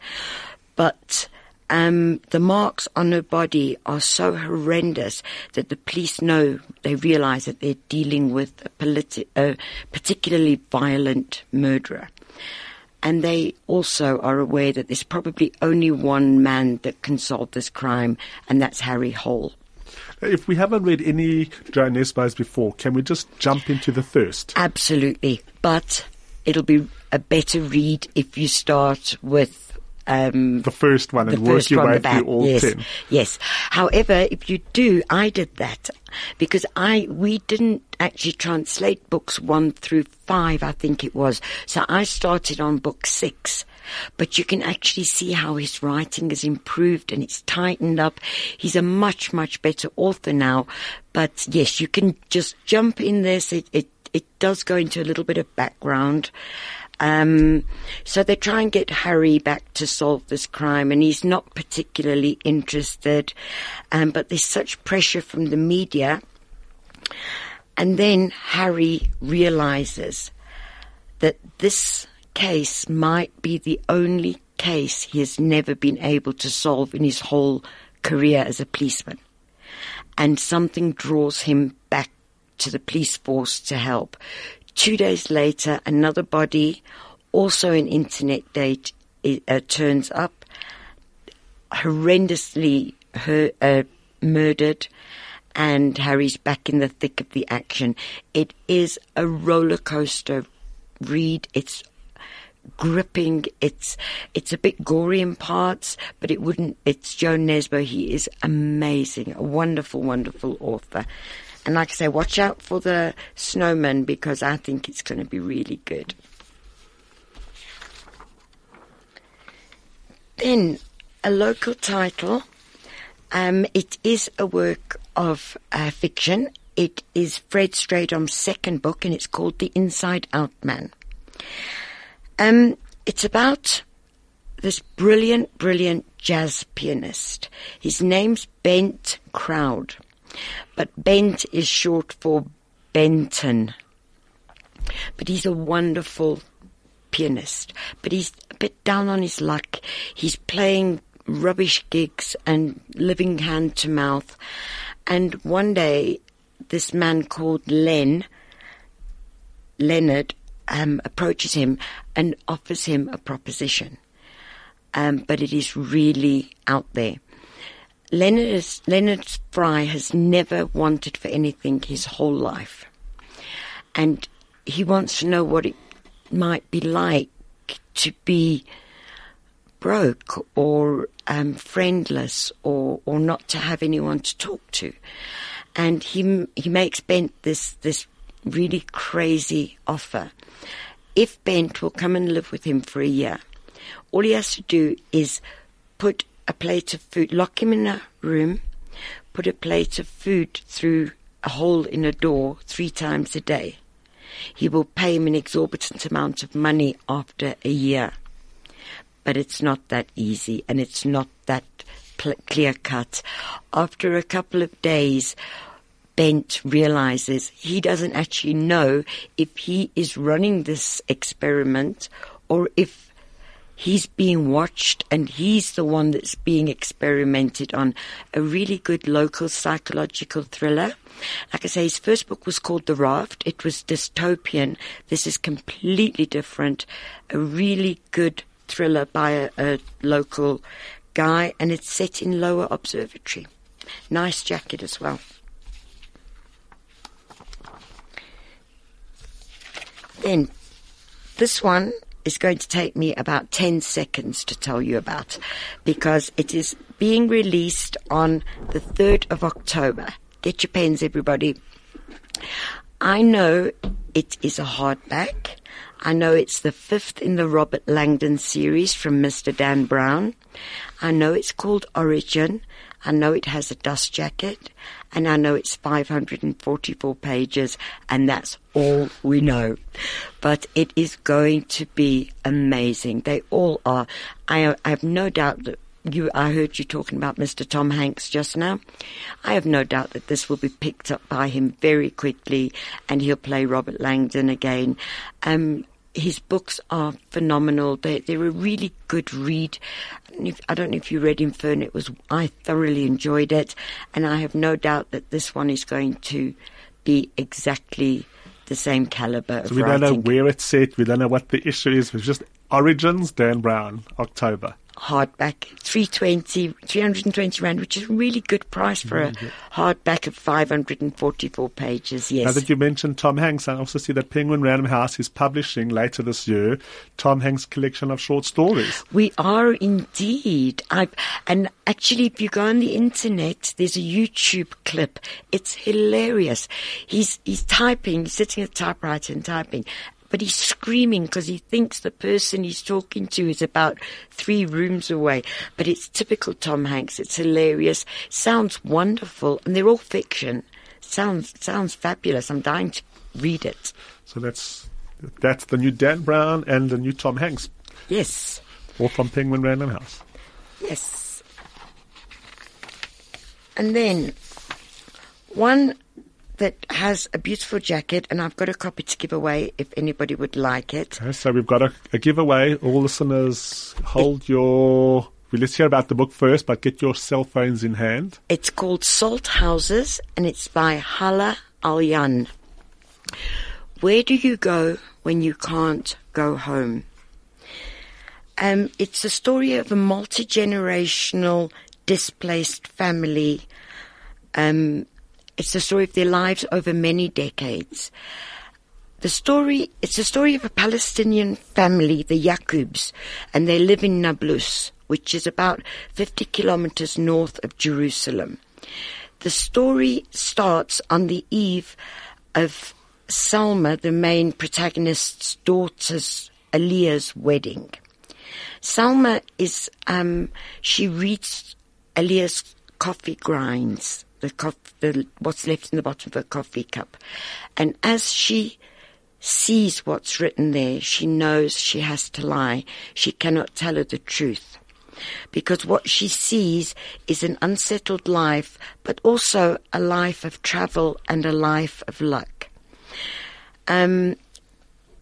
But um, the marks on her body are so horrendous that the police know, they realize that they're dealing with a, politi- a particularly violent murderer. And they also are aware that there's probably only one man that can solve this crime, and that's Harry Hole. If we haven't read any Jo Nesbø's before, can we just jump into the thirst? Absolutely. But it'll be a better read if you start with um, the first one and work your way through all yes, ten. Yes. However, if you do, I did that because I we didn't actually translate books one through five. I think it was. So I started on book six. But you can actually see how his writing has improved and it's tightened up. He's a much, much better author now. But yes, you can just jump in this. It, it, it does go into a little bit of background. Um, so they try and get Harry back to solve this crime, and he's not particularly interested. Um, but there's such pressure from the media. And then Harry realizes that this case might be the only case he has never been able to solve in his whole career as a policeman. And something draws him back to the police force to help. Two days later, another body, also an internet date, uh, turns up, horrendously uh, murdered, and Harry's back in the thick of the action. It is a roller coaster read. It's gripping. It's it's a bit gory in parts, but it wouldn't. It's Jo Nesbø. He is amazing, a wonderful, wonderful author. And like I say, watch out for the snowman because I think it's going to be really good. Then a local title. Um, it is a work of uh, fiction. It is Fred Strydom's second book, and it's called The Inside Out Man. Um, it's about this brilliant, brilliant jazz pianist. His name's Bent Crowd, but Bent is short for Benton. But he's a wonderful pianist, but he's a bit down on his luck. He's playing rubbish gigs and living hand to mouth. And one day, this man called Len, Leonard, um, approaches him and offers him a proposition. Um, but it is really out there. Leonard, is, Leonard Fry has never wanted for anything his whole life. And he wants to know what it might be like to be broke or um, friendless or, or not to have anyone to talk to. And he, he makes Bent this, this really crazy offer. If Bent will come and live with him for a year, all he has to do is put a plate of food, lock him in a room, put a plate of food through a hole in a door three times a day. He will pay him an exorbitant amount of money after a year. But it's not that easy and it's not that pl- clear cut. After a couple of days, Bent realizes he doesn't actually know if he is running this experiment or if he's being watched and he's the one that's being experimented on. A really good local psychological thriller. Like I say, his first book was called The Raft. It was dystopian. This is completely different. A really good thriller by a, a local guy and it's set in Lower Observatory. Nice jacket as well. Then this one is going to take me about 10 seconds to tell you about because it is being released on the 3rd of October. Get your pens, everybody. I know it is a hardback. I know it's the fifth in the Robert Langdon series from Mr. Dan Brown. I know it's called Origin. I know it has a dust jacket. And I know it's 544 pages, and that's all we know. But it is going to be amazing. They all are. I, I have no doubt that you, I heard you talking about Mr. Tom Hanks just now. I have no doubt that this will be picked up by him very quickly, and he'll play Robert Langdon again. Um, his books are phenomenal. They, they're a really good read. I don't know if you read Inferno. It was I thoroughly enjoyed it, and I have no doubt that this one is going to be exactly the same caliber. So we writing. don't know where it's set. We don't know what the issue is. It's just Origins, Dan Brown, October hardback, 320, 320 rand, which is a really good price for a hardback of 544 pages. Yes. Now that you mentioned Tom Hanks, I also see that Penguin Random House is publishing later this year Tom Hanks' collection of short stories. We are indeed. I've, and actually, if you go on the internet, there's a YouTube clip. It's hilarious. He's he's typing, he's sitting at a typewriter and typing, but he's screaming because he thinks the person he's talking to is about three rooms away. But it's typical Tom Hanks. It's hilarious. Sounds wonderful, and they're all fiction. Sounds sounds fabulous. I'm dying to read it. So that's that's the new Dan Brown and the new Tom Hanks. Yes. All from Penguin Random House. Yes. And then one that has a beautiful jacket, and I've got a copy to give away if anybody would like it. Okay, so we've got a, a giveaway. All listeners, hold it, your. Well, let's hear about the book first, but get your cell phones in hand. It's called Salt Houses, and it's by Hala Alyan. Where do you go when you can't go home? Um, it's the story of a multi generational displaced family um, it's the story of their lives over many decades. The story, it's the story of a Palestinian family, the Yaqubs, and they live in Nablus, which is about 50 kilometers north of Jerusalem. The story starts on the eve of Salma, the main protagonist's daughter's Alia's wedding. Salma is, um, she reads Alia's coffee grinds, the, cof- the what's left in the bottom of a coffee cup. And as she sees what's written there, she knows she has to lie. She cannot tell her the truth. Because what she sees is an unsettled life, but also a life of travel and a life of luck. Um,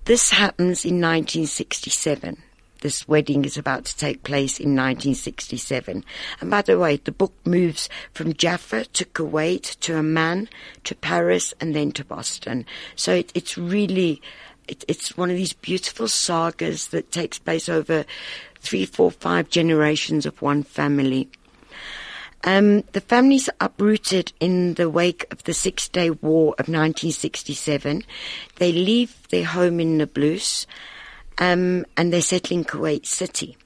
this happens in 1967. This wedding is about to take place in 1967. And by the way, the book moves from Jaffa to Kuwait to Amman to Paris and then to Boston. So it, it's really, it, it's one of these beautiful sagas that takes place over three, four, five generations of one family. Um, the families uprooted in the wake of the Six Day War of 1967. They leave their home in Nablus um, and they settle in Kuwait City,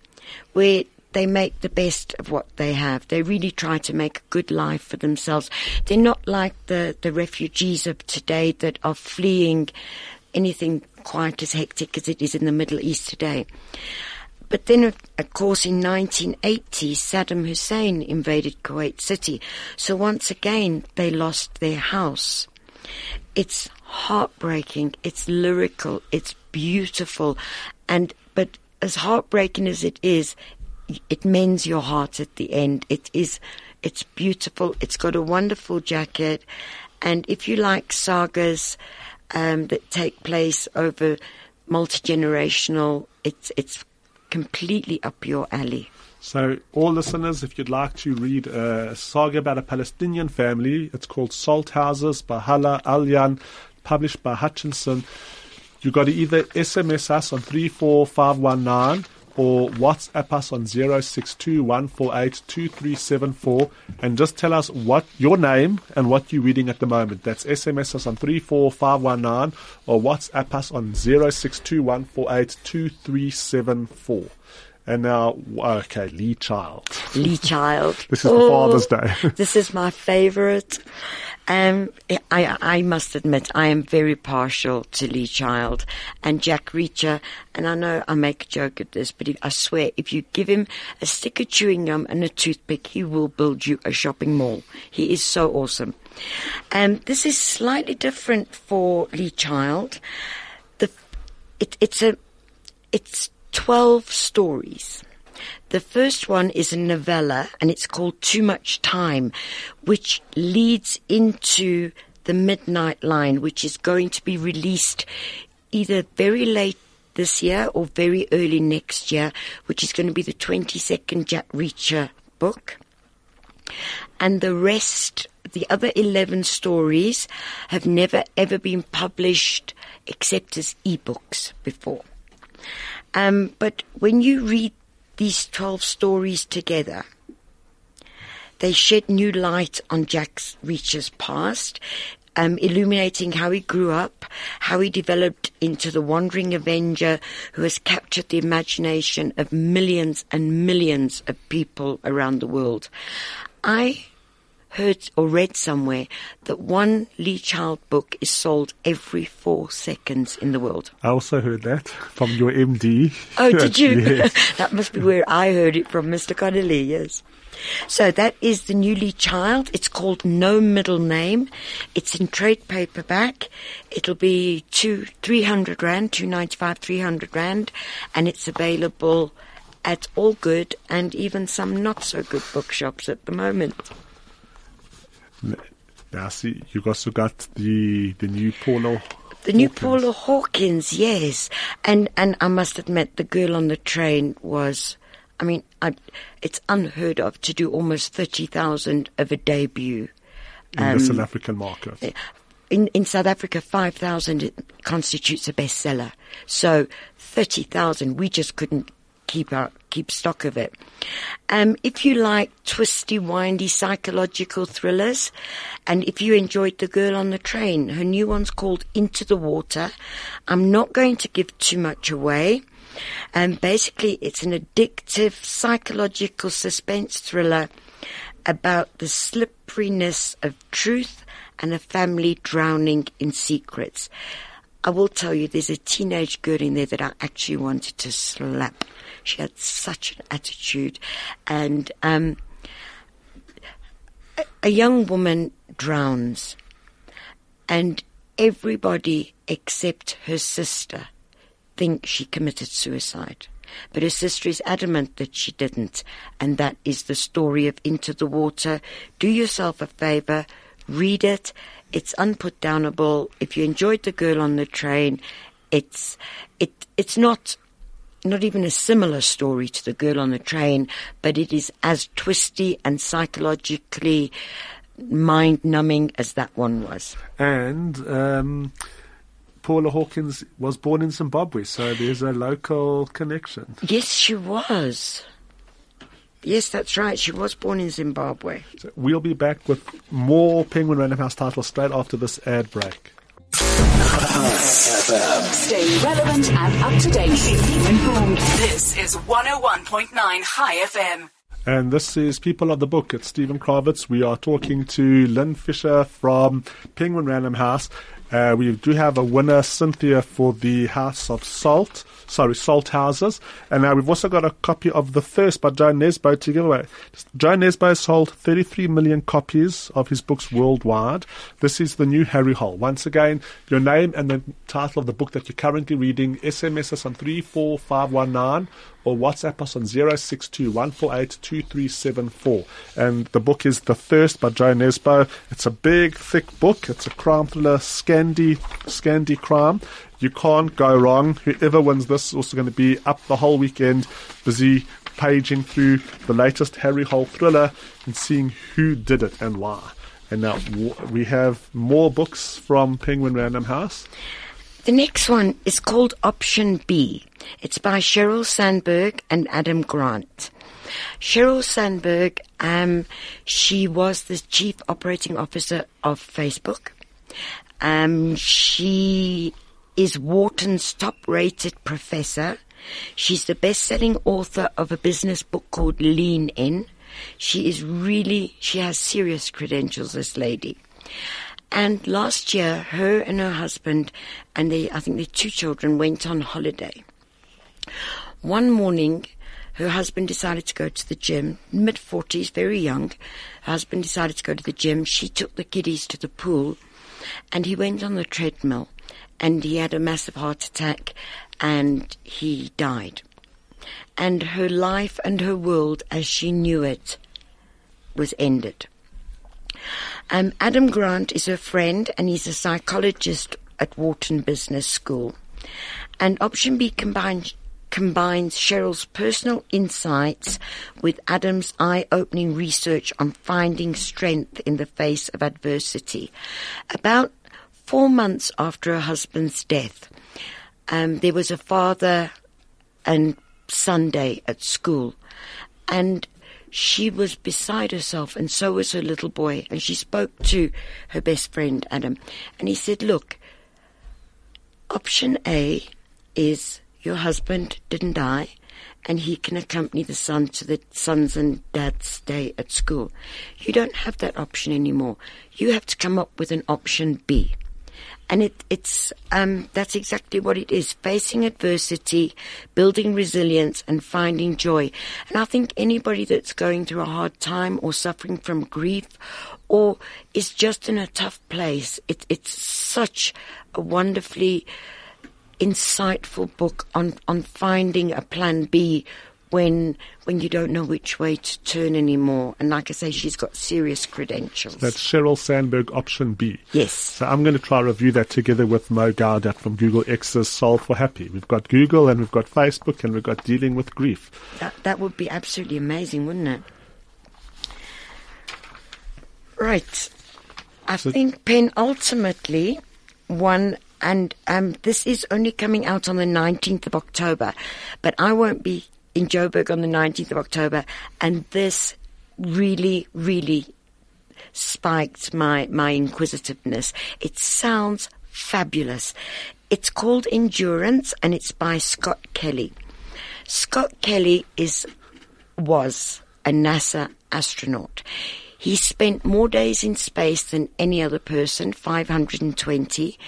where they make the best of what they have. They really try to make a good life for themselves. They're not like the, the refugees of today that are fleeing anything quite as hectic as it is in the Middle East today. But then, of course, in 1980, Saddam Hussein invaded Kuwait City. So once again, they lost their house. It's heartbreaking. It's lyrical. It's beautiful. And, but as heartbreaking as it is, it mends your heart at the end. It is, it's beautiful. It's got a wonderful jacket. And if you like sagas, um, that take place over multi-generational, it's, it's completely up your alley. So, all listeners, if you'd like to read a saga about a Palestinian family, it's called Salt Houses by Hala Alyan, published by Hutchinson. You've got to either SMS us on 34519 or WhatsApp us on 0621482374 and just tell us what your name and what you're reading at the moment. That's SMS us on 34519 or WhatsApp us on 0621482374. And now, okay, Lee Child. Lee Child. this is oh, Father's Day. this is my favorite. Um, I, I must admit, I am very partial to Lee Child and Jack Reacher. And I know I make a joke at this, but if, I swear, if you give him a stick of chewing gum and a toothpick, he will build you a shopping mall. He is so awesome. Um, this is slightly different for Lee Child. The, it, it's a, it's 12 stories. The first one is a novella and it's called Too Much Time, which leads into the Midnight Line, which is going to be released either very late this year or very early next year, which is going to be the 22nd Jack Reacher book. And the rest, the other 11 stories, have never ever been published except as ebooks before. Um, but when you read these 12 stories together, they shed new light on Jack Reacher's past, um, illuminating how he grew up, how he developed into the wandering Avenger who has captured the imagination of millions and millions of people around the world. I heard or read somewhere that one Lee Child book is sold every four seconds in the world. I also heard that from your MD. Oh, did you? Yes. that must be where I heard it from, Mr. Connolly, yes. So that is the new Lee Child. It's called No Middle Name. It's in trade paperback. It'll be two, 300 Rand, 295, 300 Rand, and it's available at all good and even some not so good bookshops at the moment. Now, see, you also got the the new Paula. The new Paula Hawkins, yes, and and I must admit, the girl on the train was. I mean, I, it's unheard of to do almost thirty thousand of a debut in um, the South African market. In in South Africa, five thousand constitutes a bestseller. So thirty thousand, we just couldn't keep out, keep stock of it. Um, if you like twisty, windy psychological thrillers, and if you enjoyed The Girl on the Train, her new one's called Into the Water. I'm not going to give too much away. And um, basically, it's an addictive psychological suspense thriller about the slipperiness of truth and a family drowning in secrets. I will tell you, there's a teenage girl in there that I actually wanted to slap. She had such an attitude, and um, a, a young woman drowns, and everybody except her sister think she committed suicide. But her sister is adamant that she didn't, and that is the story of Into the Water. Do yourself a favor, read it. It's unputdownable. If you enjoyed The Girl on the Train, it's it it's not not even a similar story to The Girl on the Train, but it is as twisty and psychologically mind numbing as that one was. And um, Paula Hawkins was born in Zimbabwe, so there's a local connection. Yes, she was. Yes, that's right. She was born in Zimbabwe. So we'll be back with more Penguin Random House titles straight after this ad break. Stay relevant and up to date. Keep informed. This is 101.9 Chai FM. And this is People of the Book. It's Steven Krawitz. We are talking to Lynn Fisher from Penguin Random House. Uh, we do have a winner, Cynthia, for the House of Salt. Sorry, Salt Houses. And now we've also got a copy of The Thirst by Jo Nesbo to give away. Jo Nesbo sold 33 million copies of his books worldwide. This is the new Harry Hole. Once again, your name and the title of the book that you're currently reading. SMS us on 34519 or WhatsApp us on 062 And the book is The Thirst by Jo Nesbo. It's a big, thick book. It's a crime thriller, Scandi, Scandi crime. You can't go wrong. Whoever wins this is also going to be up the whole weekend, busy paging through the latest Harry Hole thriller and seeing who did it and why. And now we have more books from Penguin Random House. The next one is called Option B. It's by Sheryl Sandberg and Adam Grant. Sheryl Sandberg, um, she was the chief operating officer of Facebook. Um, she is Wharton's top rated professor. She's the best selling author of a business book called Lean In. She is really, she has serious credentials, this lady. And last year, her and her husband and they, I think their two children went on holiday. One morning, her husband decided to go to the gym, mid 40s, very young. Her husband decided to go to the gym. She took the kiddies to the pool and he went on the treadmill and he had a massive heart attack and he died. And her life and her world as she knew it was ended. Um, Adam Grant is her friend and he's a psychologist at Wharton Business School. And Option B combines combines Sheryl's personal insights with Adam's eye-opening research on finding strength in the face of adversity. About four months after her husband's death, um, there was a father and Sunday at school, and she was beside herself, and so was her little boy. And she spoke to her best friend, Adam, and he said, Look, option A is your husband didn't die, and he can accompany the son to the son's and dad's day at school. You don't have that option anymore. You have to come up with an option B. And it, it's um, that's exactly what it is: facing adversity, building resilience, and finding joy. And I think anybody that's going through a hard time or suffering from grief, or is just in a tough place, it, it's such a wonderfully insightful book on on finding a plan B when when you don't know which way to turn anymore. And like I say, she's got serious credentials. That's Sheryl Sandberg, option B. Yes. So I'm going to try review that together with Mo Gaudat from Google X's Solve for Happy. We've got Google and we've got Facebook and we've got Dealing with Grief. That that would be absolutely amazing, wouldn't it? Right. I so think Pen ultimately won and um, this is only coming out on the 19th of October, but I won't be in Joburg on the 19th of October, and this really, really spiked my, my inquisitiveness. It sounds fabulous. It's called Endurance, and it's by Scott Kelly. Scott Kelly is was a NASA astronaut. He spent more days in space than any other person, 520.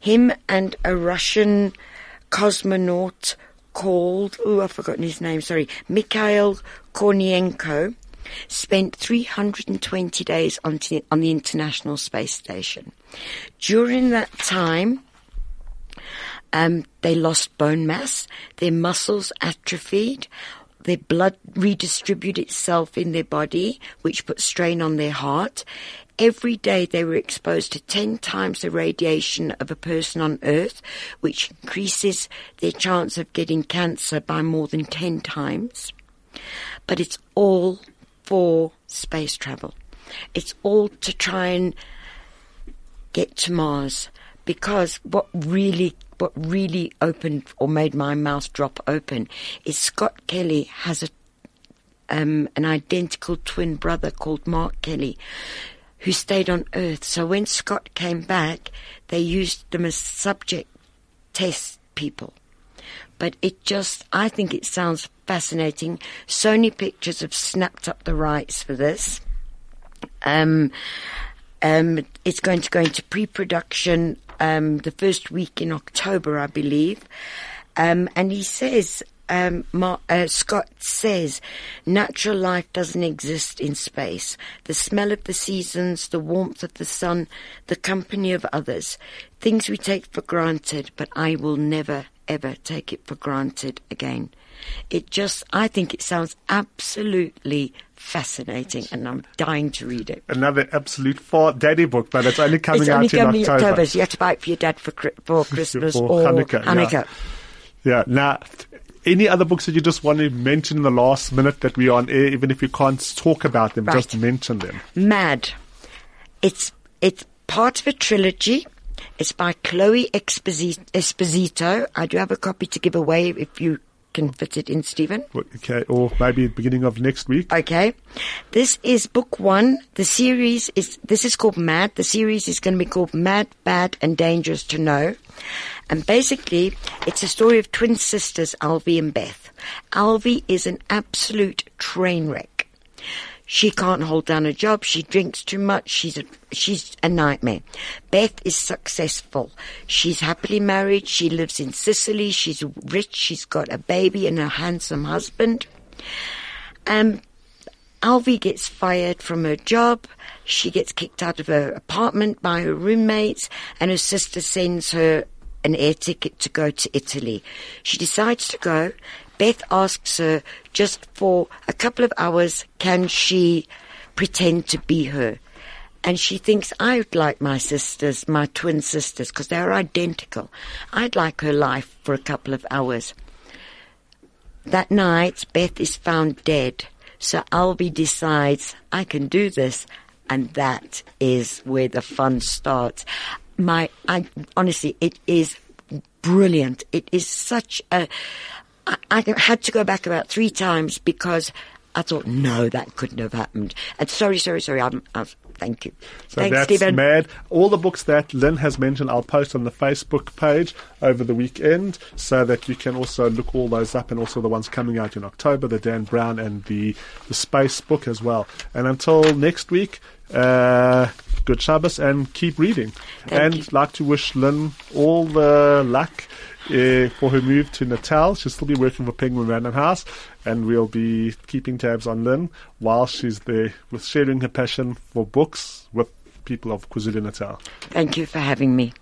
Him and a Russian cosmonaut called, oh, I've forgotten his name, sorry, Mikhail Kornienko, spent 320 days on, t- on the International Space Station. During that time, um, they lost bone mass, their muscles atrophied, their blood redistributed itself in their body, which put strain on their heart. Every day they were exposed to 10 times the radiation of a person on Earth, which increases their chance of getting cancer by more than 10 times. But it's all for space travel. It's all to try and get to Mars because what really what really opened or made my mouth drop open is Scott Kelly has a um, an identical twin brother called Mark Kelly who stayed on Earth. So when Scott came back, they used them as subject test people. But it just, I think it sounds fascinating. Sony Pictures have snapped up the rights for this. Um, um, it's going to go into pre-production um, the first week in October, I believe. Um, and he says, um, uh, Scott says, natural life doesn't exist in space. The smell of the seasons, the warmth of the sun, the company of others, things we take for granted, but I will never, ever take it for granted again. It just, I think it sounds absolutely fascinating, and I'm dying to read it. Another absolute for daddy book, but it's only coming it's out only in October. October, so you have to buy it for your dad for, for Christmas For or Hanukkah, yeah. Hanukkah. Yeah. Now, any other books that you just want to mention in the last minute that we are on air, even if you can't talk about them, Right. just mention them. Mad. It's it's part of a trilogy. It's by Chloe Exposi- Esposito. I do have a copy to give away if you can fit it in, Steven. Okay, or maybe beginning of next week. Okay. This is book one. The series is, this is called Mad. The series is going to be called Mad, Bad and Dangerous to Know. And basically, it's a story of twin sisters, Alvie and Beth. Alvie is an absolute train wreck. She can't hold down a job. She drinks too much. She's a, she's a nightmare. Beth is successful. She's happily married. She lives in Sicily. She's rich. She's got a baby and a handsome husband. Um, Alvie gets fired from her job. She gets kicked out of her apartment by her roommates, and her sister sends her an air ticket to go to Italy. She decides to go. Beth asks her just for a couple of hours, can she pretend to be her? And she thinks, I'd like my sisters, my twin sisters, because they're identical. I'd like her life for a couple of hours. That night, Beth is found dead. So Albie decides, I can do this. And that is where the fun starts. My, I, honestly, it is brilliant. It is such a, I, I had to go back about three times because I thought, no, that couldn't have happened. And sorry, sorry, sorry. I'm, I'm thank you. So Thanks, that's Steven. mad. All the books that Lynn has mentioned, I'll post on the Facebook page over the weekend so that you can also look all those up and also the ones coming out in October, the Dan Brown and the, the Space book as well. And until next week, uh, good Shabbos and keep reading. Thank and you. like to wish Lynn all the luck uh, for her move to Natal. She'll still be working for Penguin Random House, and we'll be keeping tabs on Lynn while she's there with sharing her passion for books with people of KwaZulu Natal. Thank you for having me.